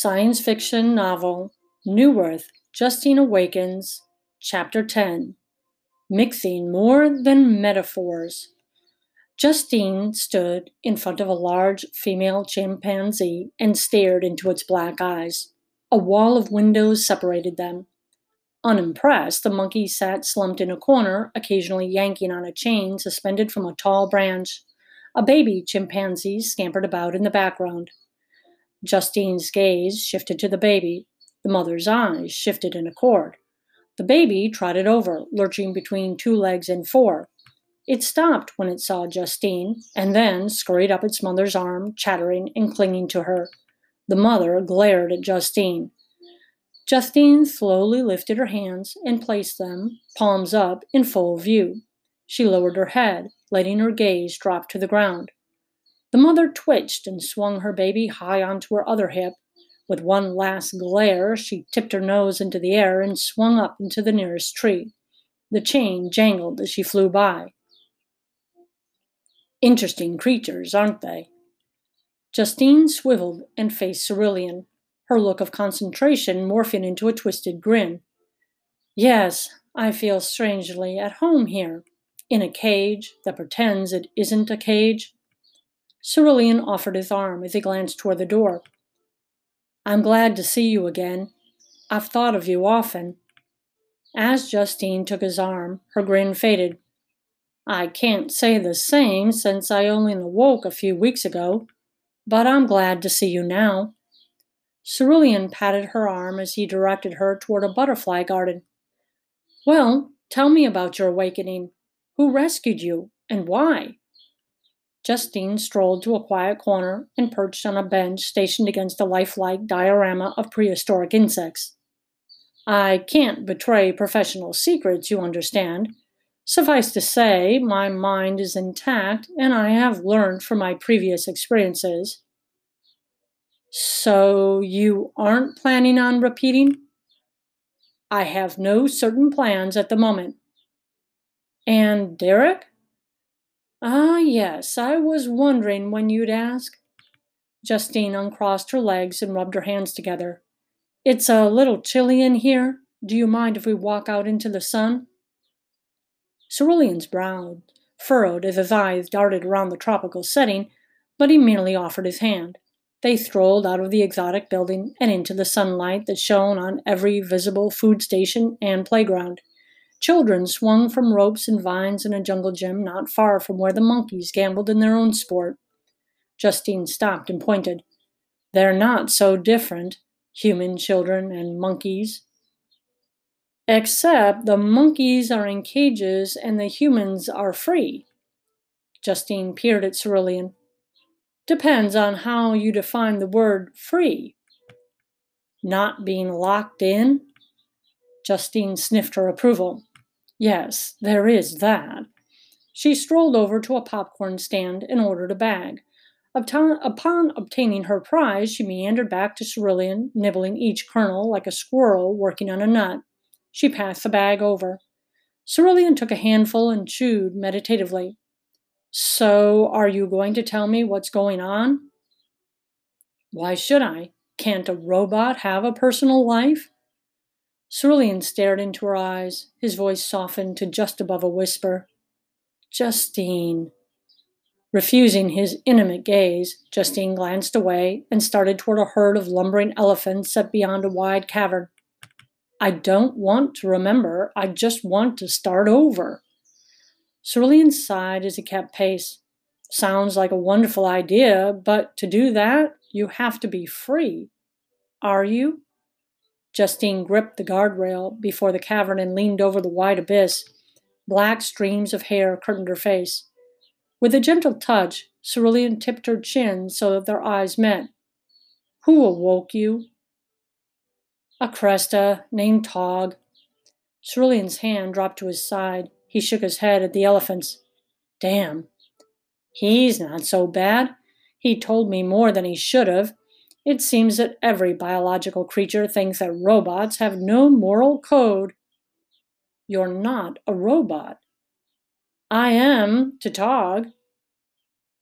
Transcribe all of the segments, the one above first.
Science fiction novel New Earth Justine Awakens, Chapter 10 Mixing More Than Metaphors. Justine stood in front of a large female chimpanzee and stared into its black eyes. A wall of windows separated them. Unimpressed, the monkey sat slumped in a corner, occasionally yanking on a chain suspended from a tall branch. A baby chimpanzee scampered about in the background. Justine's gaze shifted to the baby. The mother's eyes shifted in accord. The baby trotted over, lurching between two legs and four. It stopped when it saw Justine, and then scurried up its mother's arm, chattering and clinging to her. The mother glared at Justine. Justine slowly lifted her hands and placed them, palms up, in full view. She lowered her head, letting her gaze drop to the ground. The mother twitched and swung her baby high onto her other hip. With one last glare, she tipped her nose into the air and swung up into the nearest tree. The chain jangled as she flew by. Interesting creatures, aren't they? Justine swiveled and faced Cerulean, her look of concentration morphing into a twisted grin. Yes, I feel strangely at home here, in a cage that pretends it isn't a cage. Cerulean offered his arm as he glanced toward the door. I'm glad to see you again. I've thought of you often. As Justine took his arm, her grin faded. I can't say the same since I only awoke a few weeks ago, but I'm glad to see you now. Cerulean patted her arm as he directed her toward a butterfly garden. Well, tell me about your awakening. Who rescued you, and why? Justine strolled to a quiet corner and perched on a bench stationed against a lifelike diorama of prehistoric insects. I can't betray professional secrets, you understand, Suffice to say, my mind is intact and I have learned from my previous experiences. So, you aren't planning on repeating? I have no certain plans at the moment. And Derek? Ah, yes, I was wondering when you'd ask. Justine uncrossed her legs and rubbed her hands together. It's a little chilly in here. Do you mind if we walk out into the sun? Cerulean's brow furrowed as his eyes darted around the tropical setting, but he merely offered his hand. They strolled out of the exotic building and into the sunlight that shone on every visible food station and playground. Children swung from ropes and vines in a jungle gym not far from where the monkeys gambled in their own sport. Justine stopped and pointed. They're not so different, human children and monkeys. Except the monkeys are in cages and the humans are free. Justine peered at Cerulean. Depends on how you define the word free. Not being locked in? Justine sniffed her approval. Yes, there is that. She strolled over to a popcorn stand and ordered a bag. Upon obtaining her prize, she meandered back to Cerulean, nibbling each kernel like a squirrel working on a nut. She passed the bag over. Cerulean took a handful and chewed meditatively. So, are you going to tell me what's going on? Why should I? Can't a robot have a personal life? Cerulean stared into her eyes. His voice softened to just above a whisper. Justine. Refusing his intimate gaze, Justine glanced away and started toward a herd of lumbering elephants set beyond a wide cavern. I don't want to remember. I just want to start over. Cerulean sighed as he kept pace. Sounds like a wonderful idea, but to do that, you have to be free. Are you? Justine gripped the guardrail before the cavern and leaned over the wide abyss. Black streams of hair curtained her face. With a gentle touch, Cerulean tipped her chin so that their eyes met. Who awoke you? A Cresta named Tog. Cerulean's hand dropped to his side. He shook his head at the elephants. Damn. He's not so bad. He told me more than he should have. It seems that every biological creature thinks that robots have no moral code. You're not a robot. I am to Tog.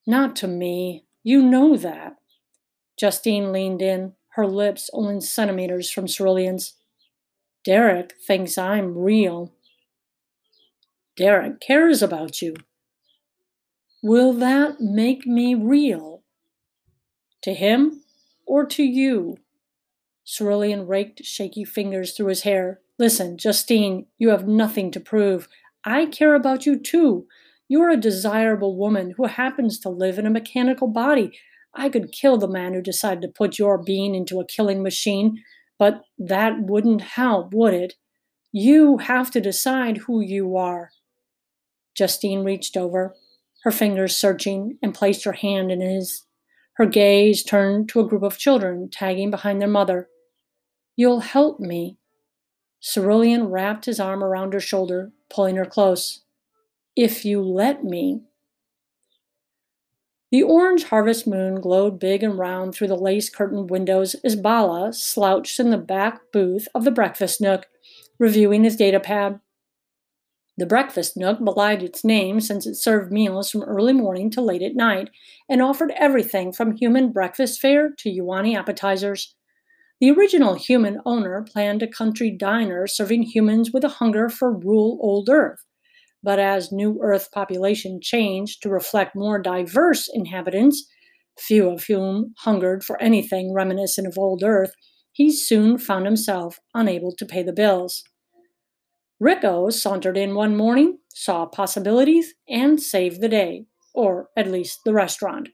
Not to me. You know that. Justine leaned in, her lips only centimeters from Cerulean's. Derek thinks I'm real. Derek cares about you. Will that make me real? To him or to you? Cerulean raked shaky fingers through his hair. Listen, Justine, you have nothing to prove. I care about you too. You're a desirable woman who happens to live in a mechanical body. I could kill the man who decided to put your being into a killing machine, but that wouldn't help, would it? You have to decide who you are. Justine reached over, her fingers searching, and placed her hand in his. Her gaze turned to a group of children tagging behind their mother. You'll help me. Cerulean wrapped his arm around her shoulder, pulling her close. If you let me. The orange harvest moon glowed big and round through the lace curtained windows as Bala slouched in the back booth of the breakfast nook, reviewing his data pad. The breakfast nook belied its name since it served meals from early morning to late at night and offered everything from human breakfast fare to Yuani appetizers. The original human owner planned a country diner serving humans with a hunger for rural old Earth but as New Earth population changed to reflect more diverse inhabitants, few of whom hungered for anything reminiscent of old Earth, he soon found himself unable to pay the bills. Rico sauntered in one morning, saw possibilities, and saved the day, or at least the restaurant.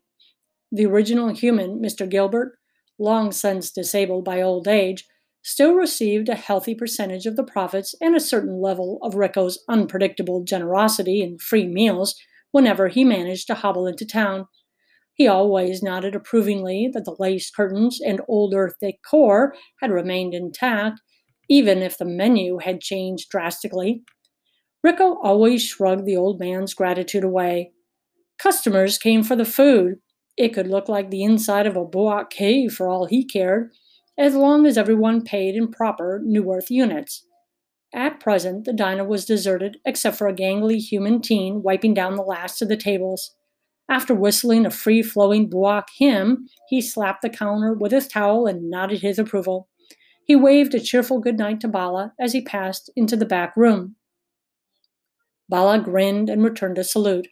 The original human, Mr. Gilbert, long since disabled by old age, still received a healthy percentage of the profits and a certain level of Rico's unpredictable generosity in free meals whenever he managed to hobble into town. He always nodded approvingly that the lace curtains and old earth decor had remained intact, even if the menu had changed drastically. Rico always shrugged the old man's gratitude away. Customers came for the food. It could look like the inside of a Boak cave for all he cared as long as everyone paid in proper New Earth units. At present, the diner was deserted except for a gangly human teen wiping down the last of the tables. After whistling a free flowing Boak hymn, he slapped the counter with his towel and nodded his approval. He waved a cheerful good night to Bala as he passed into the back room. Bala grinned and returned a salute.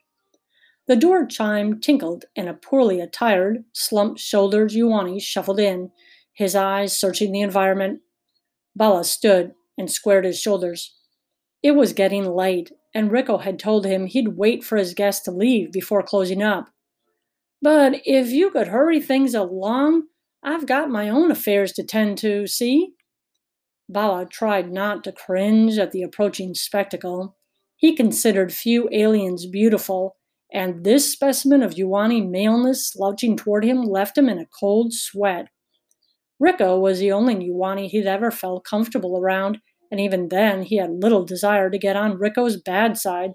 The door chime tinkled, and a poorly attired, slumped shouldered Yuani shuffled in, his eyes searching the environment. Bala stood and squared his shoulders. It was getting late, and Rico had told him he'd wait for his guest to leave before closing up. But if you could hurry things along, I've got my own affairs to tend to, see? Bala tried not to cringe at the approaching spectacle. He considered few aliens beautiful, and this specimen of Yuani maleness slouching toward him left him in a cold sweat. Rico was the only Yuani he'd ever felt comfortable around, and even then he had little desire to get on Rico's bad side.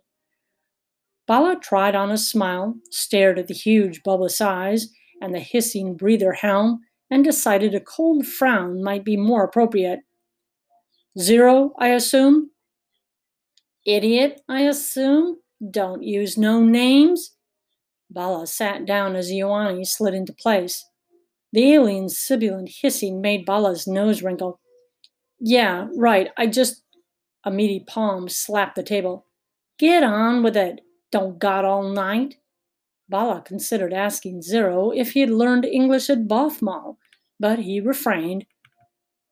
Bala tried on a smile, stared at the huge bulbous eyes and the hissing breather helm, and decided a cold frown might be more appropriate. Zero, I assume? Idiot, I assume? Don't use no names. Bala sat down as Yuani slid into place. The alien's sibilant hissing made Bala's nose wrinkle. Yeah, right, I just. A meaty palm slapped the table. Get on with it. Don't got all night. Bala considered asking Zero if he had learned English at Bothmal, but he refrained.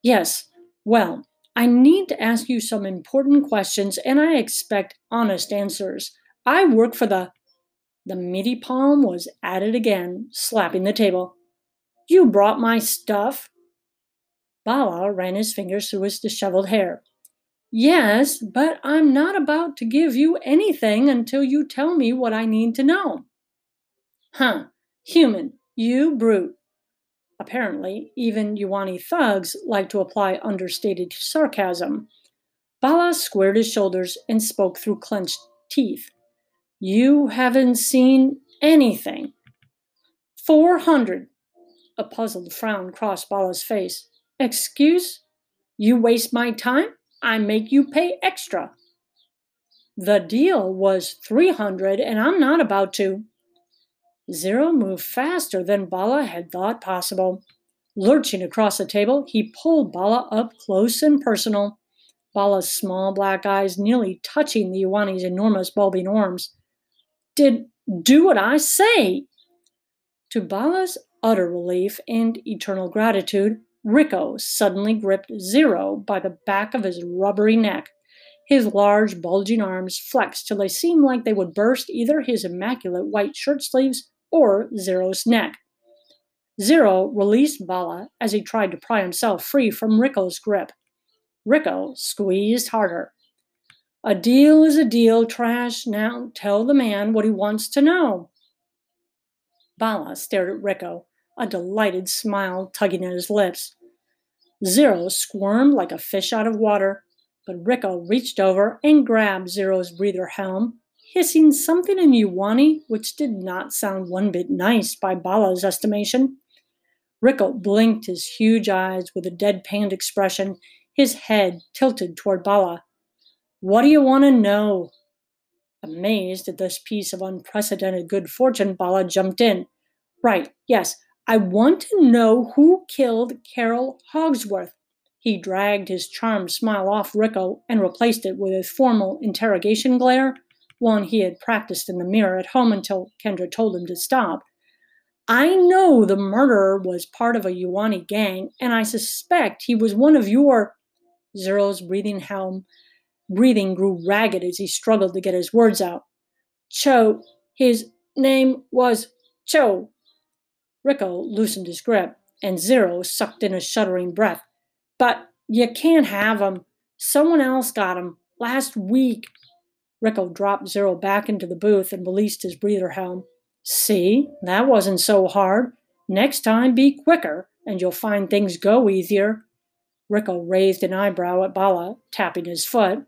Yes, well, I need to ask you some important questions and I expect honest answers. I work for the. The meaty palm was at it again, slapping the table. You brought my stuff. Bala ran his fingers through his disheveled hair. Yes, but I'm not about to give you anything until you tell me what I need to know. Huh, human, you brute. Apparently, even Yuani thugs like to apply understated sarcasm. Bala squared his shoulders and spoke through clenched teeth. You haven't seen anything. Four hundred a puzzled frown crossed Bala's face. Excuse? You waste my time? I make you pay extra. The deal was 300 and I'm not about to. Zero moved faster than Bala had thought possible. Lurching across the table, he pulled Bala up close and personal, Bala's small black eyes nearly touching the Yuani's enormous bulbing arms. Did do what I say. To Bala's utter relief and eternal gratitude, Rico suddenly gripped Zero by the back of his rubbery neck. His large, bulging arms flexed till they seemed like they would burst either his immaculate white shirt sleeves or Zero's neck. Zero released Bala as he tried to pry himself free from Rico's grip. Rico squeezed harder. A deal is a deal, Trash. Now tell the man what he wants to know. Bala stared at Rico, a delighted smile tugging at his lips. Zero squirmed like a fish out of water, but Rico reached over and grabbed Zero's breather helm, hissing something in Yuani which did not sound one bit nice by Bala's estimation. Rico blinked his huge eyes with a deadpan expression, his head tilted toward Bala. What do you want to know? Amazed at this piece of unprecedented good fortune, Bala jumped in. Right, yes, I want to know who killed Carol Hogsworth. He dragged his charmed smile off Rico and replaced it with a formal interrogation glare, one he had practiced in the mirror at home until Kendra told him to stop. I know the murderer was part of a Yuani gang, and I suspect he was one of your. Zero's breathing helm Breathing grew ragged as he struggled to get his words out. Cho, his name was Cho. Rico loosened his grip, and Zero sucked in a shuddering breath. But you can't have him. Someone else got him last week. Rico dropped Zero back into the booth and released his breather helm. See, that wasn't so hard. Next time, be quicker, and you'll find things go easier. Rico raised an eyebrow at Bala, tapping his foot.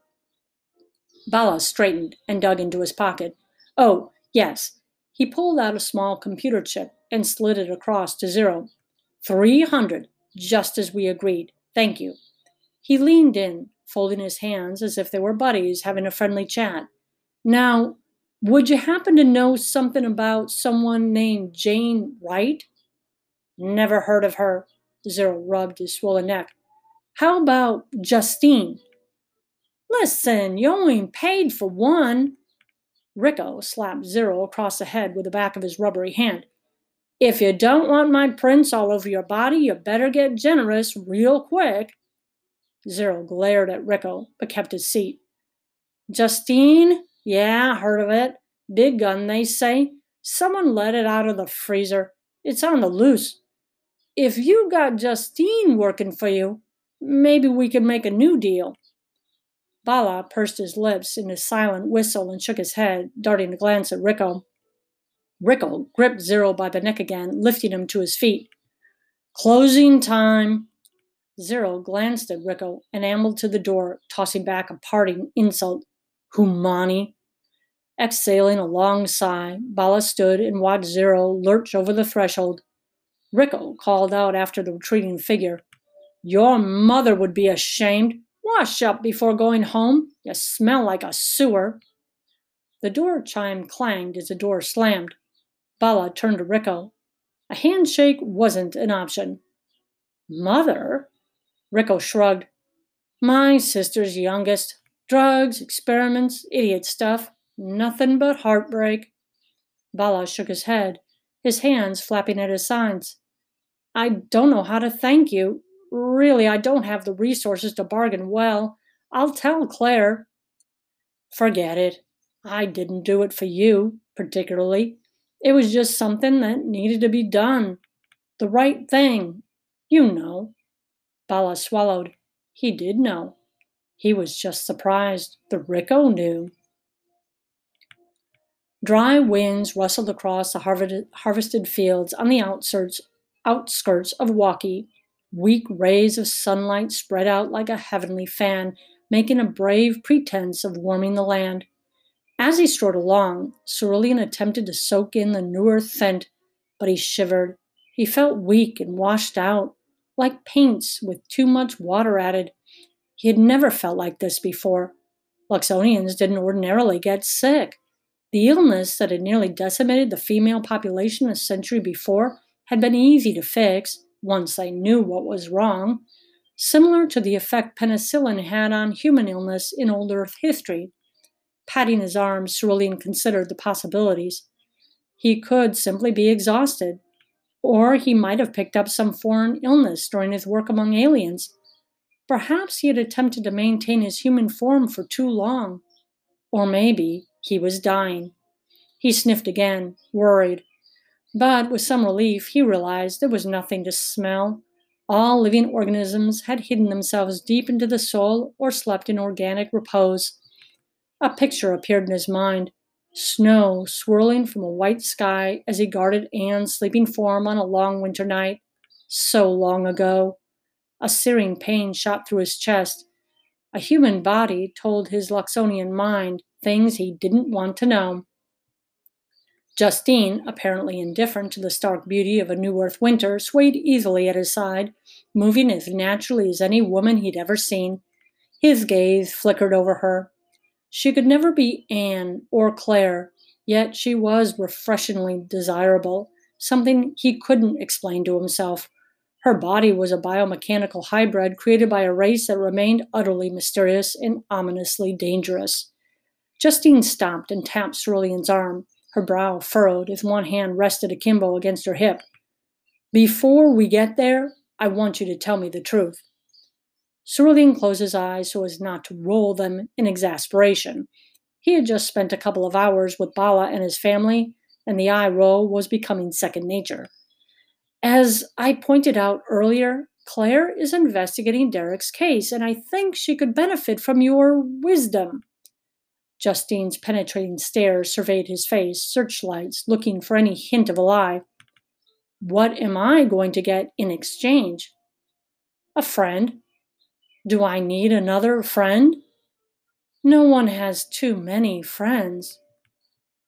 Bala straightened and dug into his pocket. Oh, yes. He pulled out a small computer chip and slid it across to Zero. Three hundred, just as we agreed. Thank you. He leaned in, folding his hands as if they were buddies having a friendly chat. Now, would you happen to know something about someone named Jane Wright? Never heard of her. Zero rubbed his swollen neck. How about Justine? Listen, you only paid for one. Rico slapped Zero across the head with the back of his rubbery hand. If you don't want my prints all over your body, you better get generous real quick. Zero glared at Rico, but kept his seat. Justine? Yeah, heard of it. Big gun, they say. Someone let it out of the freezer. It's on the loose. If you got Justine working for you, maybe we could make a new deal. Bala pursed his lips in a silent whistle and shook his head, darting a glance at Rico. Rico gripped Zero by the neck again, lifting him to his feet. Closing time. Zero glanced at Rico and ambled to the door, tossing back a parting insult. Humani. Exhaling a long sigh, Bala stood and watched Zero lurch over the threshold. Rico called out after the retreating figure. Your mother would be ashamed. Wash up before going home. You smell like a sewer. The door chime clanged as the door slammed. Bala turned to Rico. A handshake wasn't an option. Mother? Rico shrugged. My sister's youngest. Drugs, experiments, idiot stuff. Nothing but heartbreak. Bala shook his head, his hands flapping at his sides. I don't know how to thank you. Really, I don't have the resources to bargain well. I'll tell Claire. Forget it. I didn't do it for you, particularly. It was just something that needed to be done. The right thing. You know. Bala swallowed. He did know. He was just surprised. The Rico knew. Dry winds rustled across the harvested fields on the outskirts, outskirts of Waukee Weak rays of sunlight spread out like a heavenly fan, making a brave pretense of warming the land. As he strode along, Cerulean attempted to soak in the newer scent, but he shivered. He felt weak and washed out, like paints with too much water added. He had never felt like this before. Luxonians didn't ordinarily get sick. The illness that had nearly decimated the female population a century before had been easy to fix once they knew what was wrong, similar to the effect penicillin had on human illness in old Earth history. Patting his arm, Cerulean considered the possibilities. He could simply be exhausted, or he might have picked up some foreign illness during his work among aliens. Perhaps he had attempted to maintain his human form for too long. Or maybe he was dying. He sniffed again, worried. But with some relief, he realized there was nothing to smell. All living organisms had hidden themselves deep into the soul or slept in organic repose. A picture appeared in his mind snow swirling from a white sky as he guarded Anne's sleeping form on a long winter night. So long ago. A searing pain shot through his chest. A human body told his Luxonian mind things he didn't want to know. Justine, apparently indifferent to the stark beauty of a New Earth winter, swayed easily at his side, moving as naturally as any woman he'd ever seen. His gaze flickered over her. She could never be Anne or Claire, yet she was refreshingly desirable, something he couldn't explain to himself. Her body was a biomechanical hybrid created by a race that remained utterly mysterious and ominously dangerous. Justine stopped and tapped Cerulean's arm her brow furrowed as one hand rested akimbo against her hip. Before we get there, I want you to tell me the truth. Cerulean closed his eyes so as not to roll them in exasperation. He had just spent a couple of hours with Bala and his family, and the eye roll was becoming second nature. As I pointed out earlier, Claire is investigating Derek's case, and I think she could benefit from your wisdom. Justine's penetrating stare surveyed his face, searchlights, looking for any hint of a lie. What am I going to get in exchange? A friend. Do I need another friend? No one has too many friends.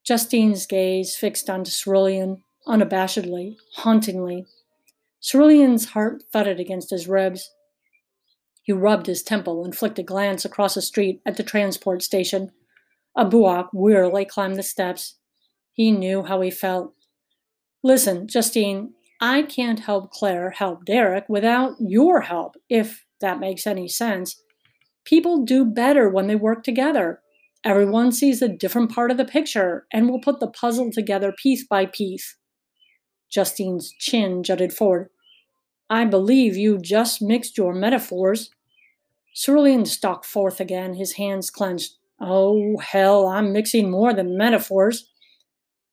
Justine's gaze fixed onto Cerulean, unabashedly, hauntingly. Cerulean's heart thudded against his ribs. He rubbed his temple and flicked a glance across the street at the transport station. A Boak wearily climbed the steps. He knew how he felt. Listen, Justine, I can't help Claire help Derek without your help, if that makes any sense. People do better when they work together. Everyone sees a different part of the picture and will put the puzzle together piece by piece. Justine's chin jutted forward. I believe you just mixed your metaphors. Cerulean stalked forth again, his hands clenched. Oh, hell, I'm mixing more than metaphors.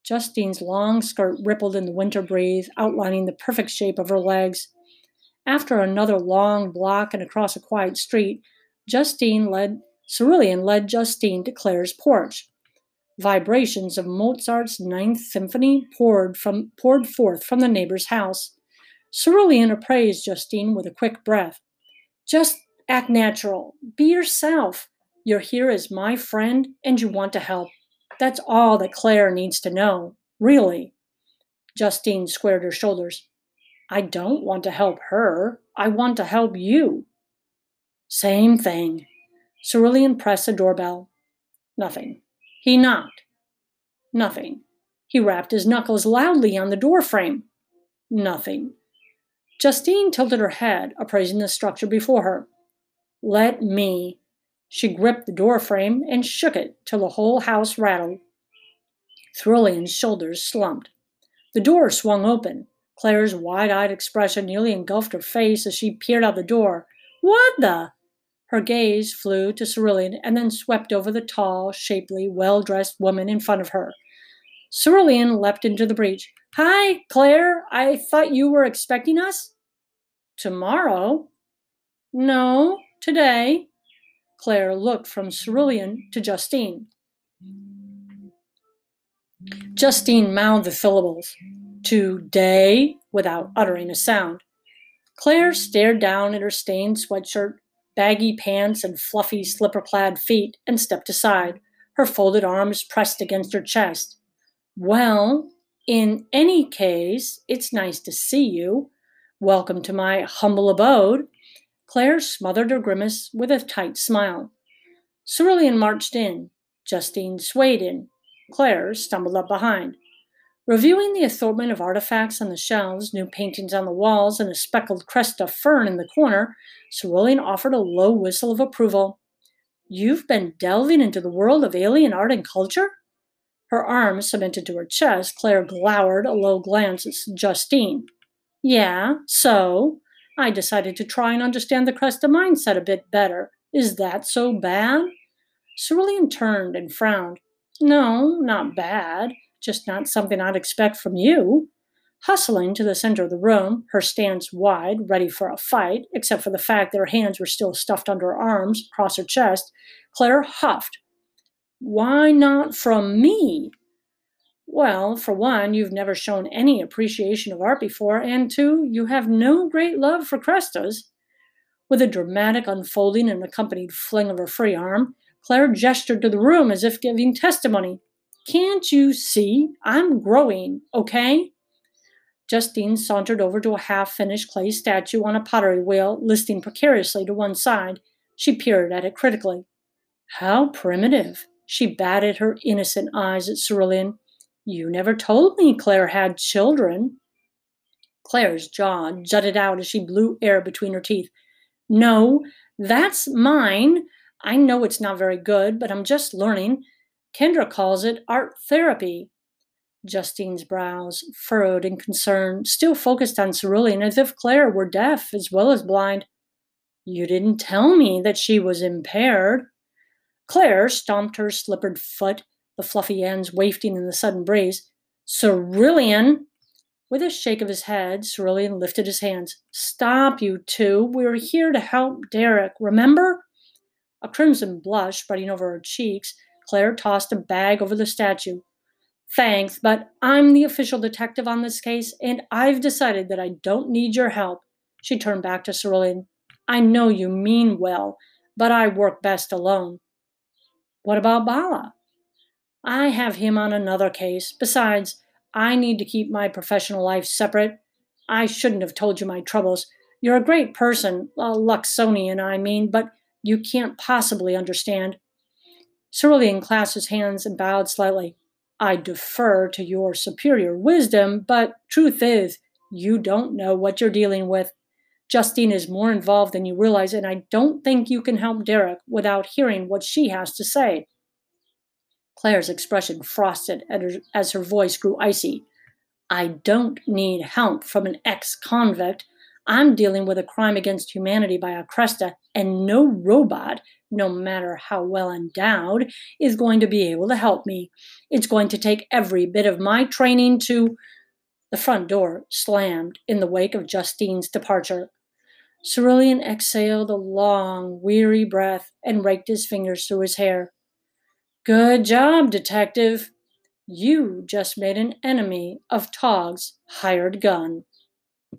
Justine's long skirt rippled in the winter breeze, outlining the perfect shape of her legs. After another long block and across a quiet street, Justine led Cerulean led Justine to Claire's porch. Vibrations of Mozart's Ninth Symphony poured from poured forth from the neighbor's house. Cerulean appraised Justine with a quick breath. Just act natural. Be yourself. You're here as my friend and you want to help. That's all that Claire needs to know, really. Justine squared her shoulders. I don't want to help her. I want to help you. Same thing. Cerulean pressed the doorbell. Nothing. He knocked. Nothing. He rapped his knuckles loudly on the door frame. Nothing. Justine tilted her head, appraising the structure before her. Let me. She gripped the door frame and shook it till the whole house rattled. Cerulean's shoulders slumped. The door swung open. Claire's wide eyed expression nearly engulfed her face as she peered out the door. What the? Her gaze flew to Cerulean and then swept over the tall, shapely, well dressed woman in front of her. Cerulean leapt into the breach. Hi, Claire. I thought you were expecting us? Tomorrow? No, today. Claire looked from Cerulean to Justine. Justine mouthed the syllables, today, without uttering a sound. Claire stared down at her stained sweatshirt, baggy pants, and fluffy slipper clad feet and stepped aside, her folded arms pressed against her chest. Well, in any case, it's nice to see you. Welcome to my humble abode. Claire smothered her grimace with a tight smile. Cerulean marched in. Justine swayed in. Claire stumbled up behind. Reviewing the assortment of artifacts on the shelves, new paintings on the walls, and a speckled cresta fern in the corner, Cerulean offered a low whistle of approval. You've been delving into the world of alien art and culture? Her arms cemented to her chest, Claire glowered a low glance at Justine. Yeah, so? I decided to try and understand the Cresta mindset a bit better. Is that so bad? Cerulean turned and frowned. No, not bad. Just not something I'd expect from you. Hustling to the center of the room, her stance wide, ready for a fight, except for the fact that her hands were still stuffed under her arms, across her chest, Claire huffed. Why not from me? Well, for one, you've never shown any appreciation of art before, and two, you have no great love for crestas. With a dramatic unfolding and accompanied fling of her free arm, Claire gestured to the room as if giving testimony. Can't you see? I'm growing, okay? Justine sauntered over to a half finished clay statue on a pottery wheel, listing precariously to one side. She peered at it critically. How primitive. She batted her innocent eyes at Cerulean. You never told me Claire had children. Claire's jaw jutted out as she blew air between her teeth. No, that's mine. I know it's not very good, but I'm just learning. Kendra calls it art therapy. Justine's brows furrowed in concern, still focused on Cerulean as if Claire were deaf as well as blind. You didn't tell me that she was impaired. Claire stomped her slippered foot the fluffy ends wafting in the sudden breeze. Cerulean! With a shake of his head, Cerulean lifted his hands. Stop, you two. We're here to help Derek, remember? A crimson blush spreading over her cheeks, Claire tossed a bag over the statue. Thanks, but I'm the official detective on this case, and I've decided that I don't need your help. She turned back to Cerulean. I know you mean well, but I work best alone. What about Bala? I have him on another case. Besides, I need to keep my professional life separate. I shouldn't have told you my troubles. You're a great person, a Luxonian, I mean, but you can't possibly understand. Cerulean clasped his hands and bowed slightly. I defer to your superior wisdom, but truth is, you don't know what you're dealing with. Justine is more involved than you realize, and I don't think you can help Derek without hearing what she has to say. Claire's expression frosted as her voice grew icy. I don't need help from an ex convict. I'm dealing with a crime against humanity by a Cresta, and no robot, no matter how well endowed, is going to be able to help me. It's going to take every bit of my training to. The front door slammed in the wake of Justine's departure. Cerulean exhaled a long, weary breath and raked his fingers through his hair. Good job, detective. You just made an enemy of Tog's hired gun.